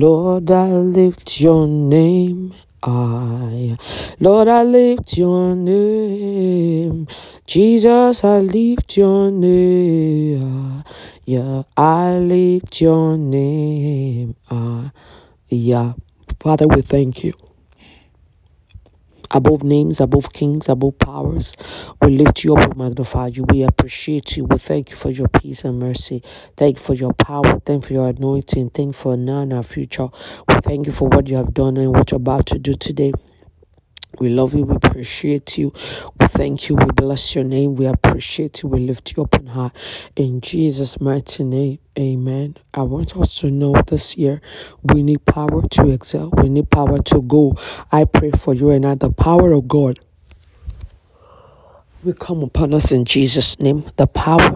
Lord, I lift your name. I, Lord, I lift your name. Jesus, I lift your name. Yeah, I lift your name. Ah, yeah. Father, we thank you above names, above kings, above powers. We lift you up, we magnify you, we appreciate you, we thank you for your peace and mercy. Thank you for your power, thank you for your anointing, thank you for now and our future. We thank you for what you have done and what you're about to do today. We love you. We appreciate you. We thank you. We bless your name. We appreciate you. We lift you up in high. In Jesus' mighty name, amen. I want us to know this year we need power to excel. We need power to go. I pray for you and I, the power of God will come upon us in Jesus' name. The power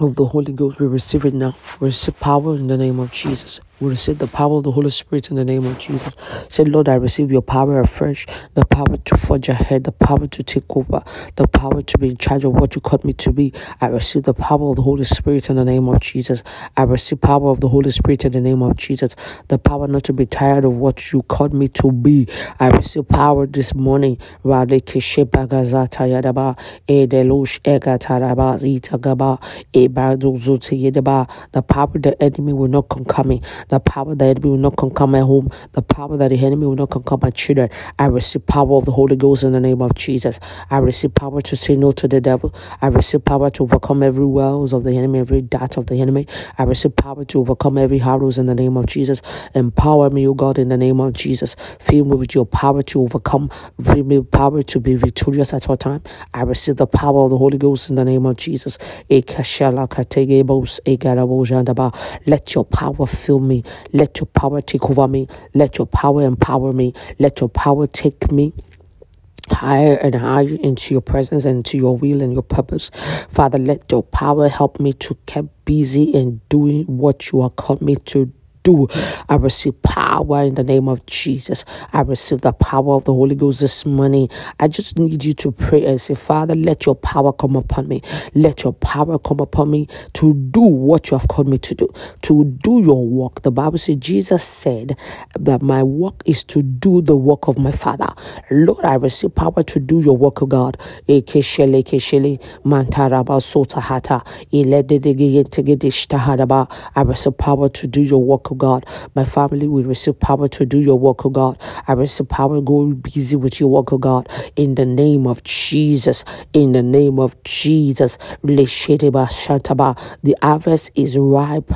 of the Holy Ghost, we receive it now. We receive power in the name of Jesus. We receive the power of the Holy Spirit in the name of Jesus. Say, Lord, I receive your power afresh, the power to forge ahead, the power to take over, the power to be in charge of what you called me to be. I receive the power of the Holy Spirit in the name of Jesus. I receive power of the Holy Spirit in the name of Jesus. The power not to be tired of what you called me to be. I receive power this morning. The power the enemy will not conquer me. The power that the enemy will not conquer my home. The power that the enemy will not conquer my children. I receive power of the Holy Ghost in the name of Jesus. I receive power to say no to the devil. I receive power to overcome every wells of the enemy, every dart of the enemy. I receive power to overcome every arrows in the name of Jesus. Empower me, O God, in the name of Jesus. Fill me with your power to overcome. Fill me with power to be victorious at all time. I receive the power of the Holy Ghost in the name of Jesus. Let your power fill me me. Let your power take over me. Let your power empower me. Let your power take me higher and higher into your presence and to your will and your purpose. Father, let your power help me to keep busy in doing what you are called me to do. I receive power in the name of Jesus. I receive the power of the Holy Ghost this morning. I just need you to pray and say, Father, let your power come upon me. Let your power come upon me to do what you have called me to do, to do your work. The Bible says, Jesus said that my work is to do the work of my Father. Lord, I receive power to do your work, of God. I receive power to do your work, oh God. My family will receive power to do your work, oh God. I receive power go busy with your work, oh God. In the name of Jesus. In the name of Jesus. The harvest is ripe,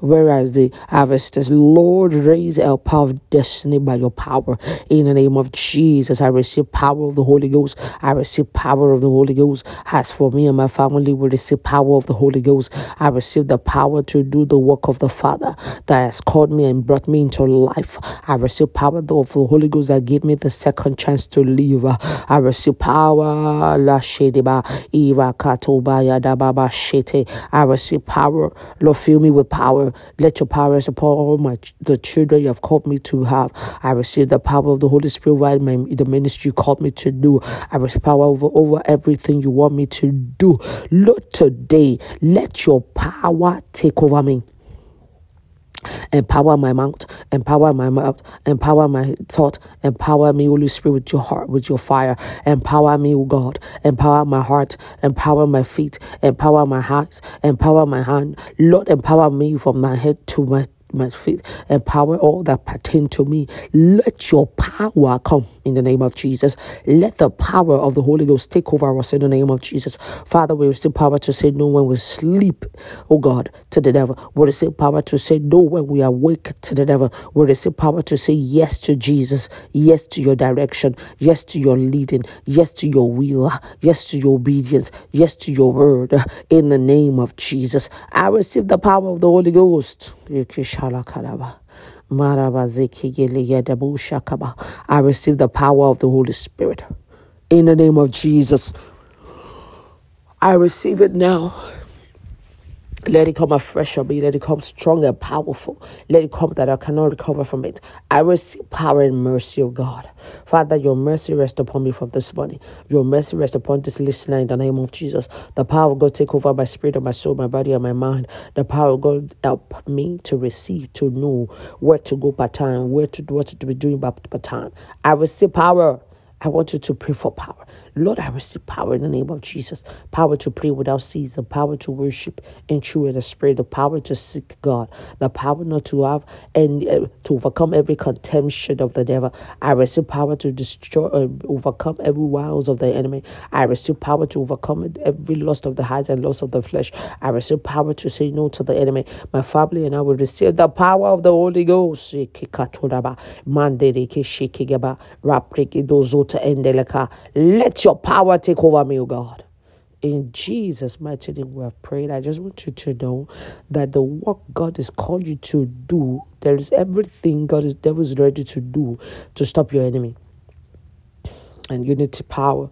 whereas the harvest is Lord, raise a power of destiny by your power. In the name of Jesus, I receive power of the Holy Ghost. I receive power of the Holy Ghost. As for me and my family, we receive power of the Holy Ghost. I receive the power to do the work of the Father that has called me and brought me into life. I receive power of the Holy Ghost that gave me the second chance to live. I receive power. I receive power. Lord, fill me with power. Let your power upon all my the children you have called me to have. I receive the power of the Holy Spirit right my the ministry you called me to do. I receive power over, over everything you want me to do. Lord, today, let your power take over me. Empower my mouth, empower my mouth, empower my thought, empower me, Holy Spirit, with your heart, with your fire. Empower me, O God. Empower my heart, empower my feet, empower my hands, empower my hand. Lord, empower me from my head to my my faith, empower all that pertain to me. Let your power come in the name of Jesus. Let the power of the Holy Ghost take over us in the name of Jesus. Father, we receive power to say no when we sleep, oh God, to the devil. We receive power to say no when we awake to the devil. We receive power to say yes to Jesus, yes to your direction, yes to your leading, yes to your will, yes to your obedience, yes to your word in the name of Jesus. I receive the power of the Holy Ghost. I receive the power of the Holy Spirit. In the name of Jesus, I receive it now. Let it come afresh on me. Let it come strong and powerful. Let it come that I cannot recover from it. I receive power and mercy, of God. Father, your mercy rest upon me from this morning. Your mercy rest upon this listener in the name of Jesus. The power of God take over my spirit and my soul, my body and my mind. The power of God help me to receive, to know where to go by time, where to what to be doing by, by time. I receive power. I want you to pray for power. Lord, I receive power in the name of Jesus. Power to pray without ceasing, power to worship in truth and the spirit, the power to seek God, the power not to have and uh, to overcome every contention of the devil. I receive power to destroy, uh, overcome every wiles of the enemy. I receive power to overcome every lust of the heart and lust of the flesh. I receive power to say no to the enemy. My family and I will receive the power of the Holy Ghost. Let your power take over me, O God. In Jesus' mighty name, we have prayed. I just want you to know that the work God has called you to do, there is everything God is devil is ready to do to stop your enemy. And you unity power.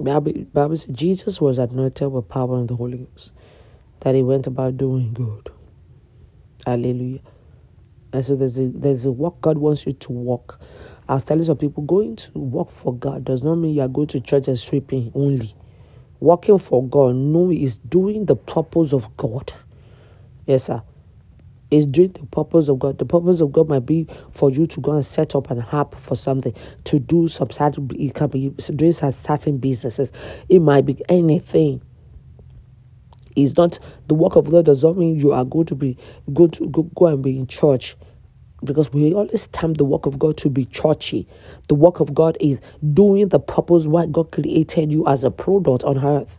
Bible, Bible says Jesus was anointed with power and the Holy Ghost. That he went about doing good. Hallelujah. And so there's a there's a work God wants you to walk. I was telling some people going to work for God does not mean you are going to church and sweeping only. Working for God, no, is doing the purpose of God. Yes, sir. Is doing the purpose of God. The purpose of God might be for you to go and set up an app for something, to do some certain, it can be doing certain businesses. It might be anything. It's not the work of God does not mean you are going to be going to go, go and be in church because we always time the work of God to be churchy. The work of God is doing the purpose why God created you as a product on earth.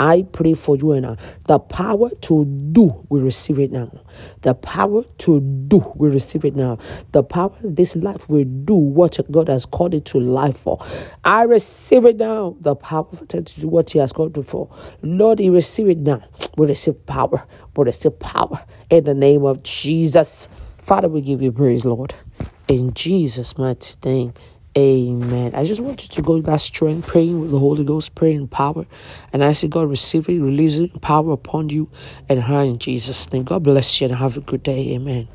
I pray for you and I. The power to do, we receive it now. The power to do, we receive it now. The power this life will do what God has called it to life for. I receive it now. The power to do what He has called it for. Lord, He receive it now. We receive power. We receive power in the name of Jesus. Father, we give you praise, Lord. In Jesus' mighty name. Amen. I just want you to go that strength, praying with the Holy Ghost, praying in power. And I see God receiving, releasing power upon you and her in Jesus' name. God bless you and have a good day. Amen.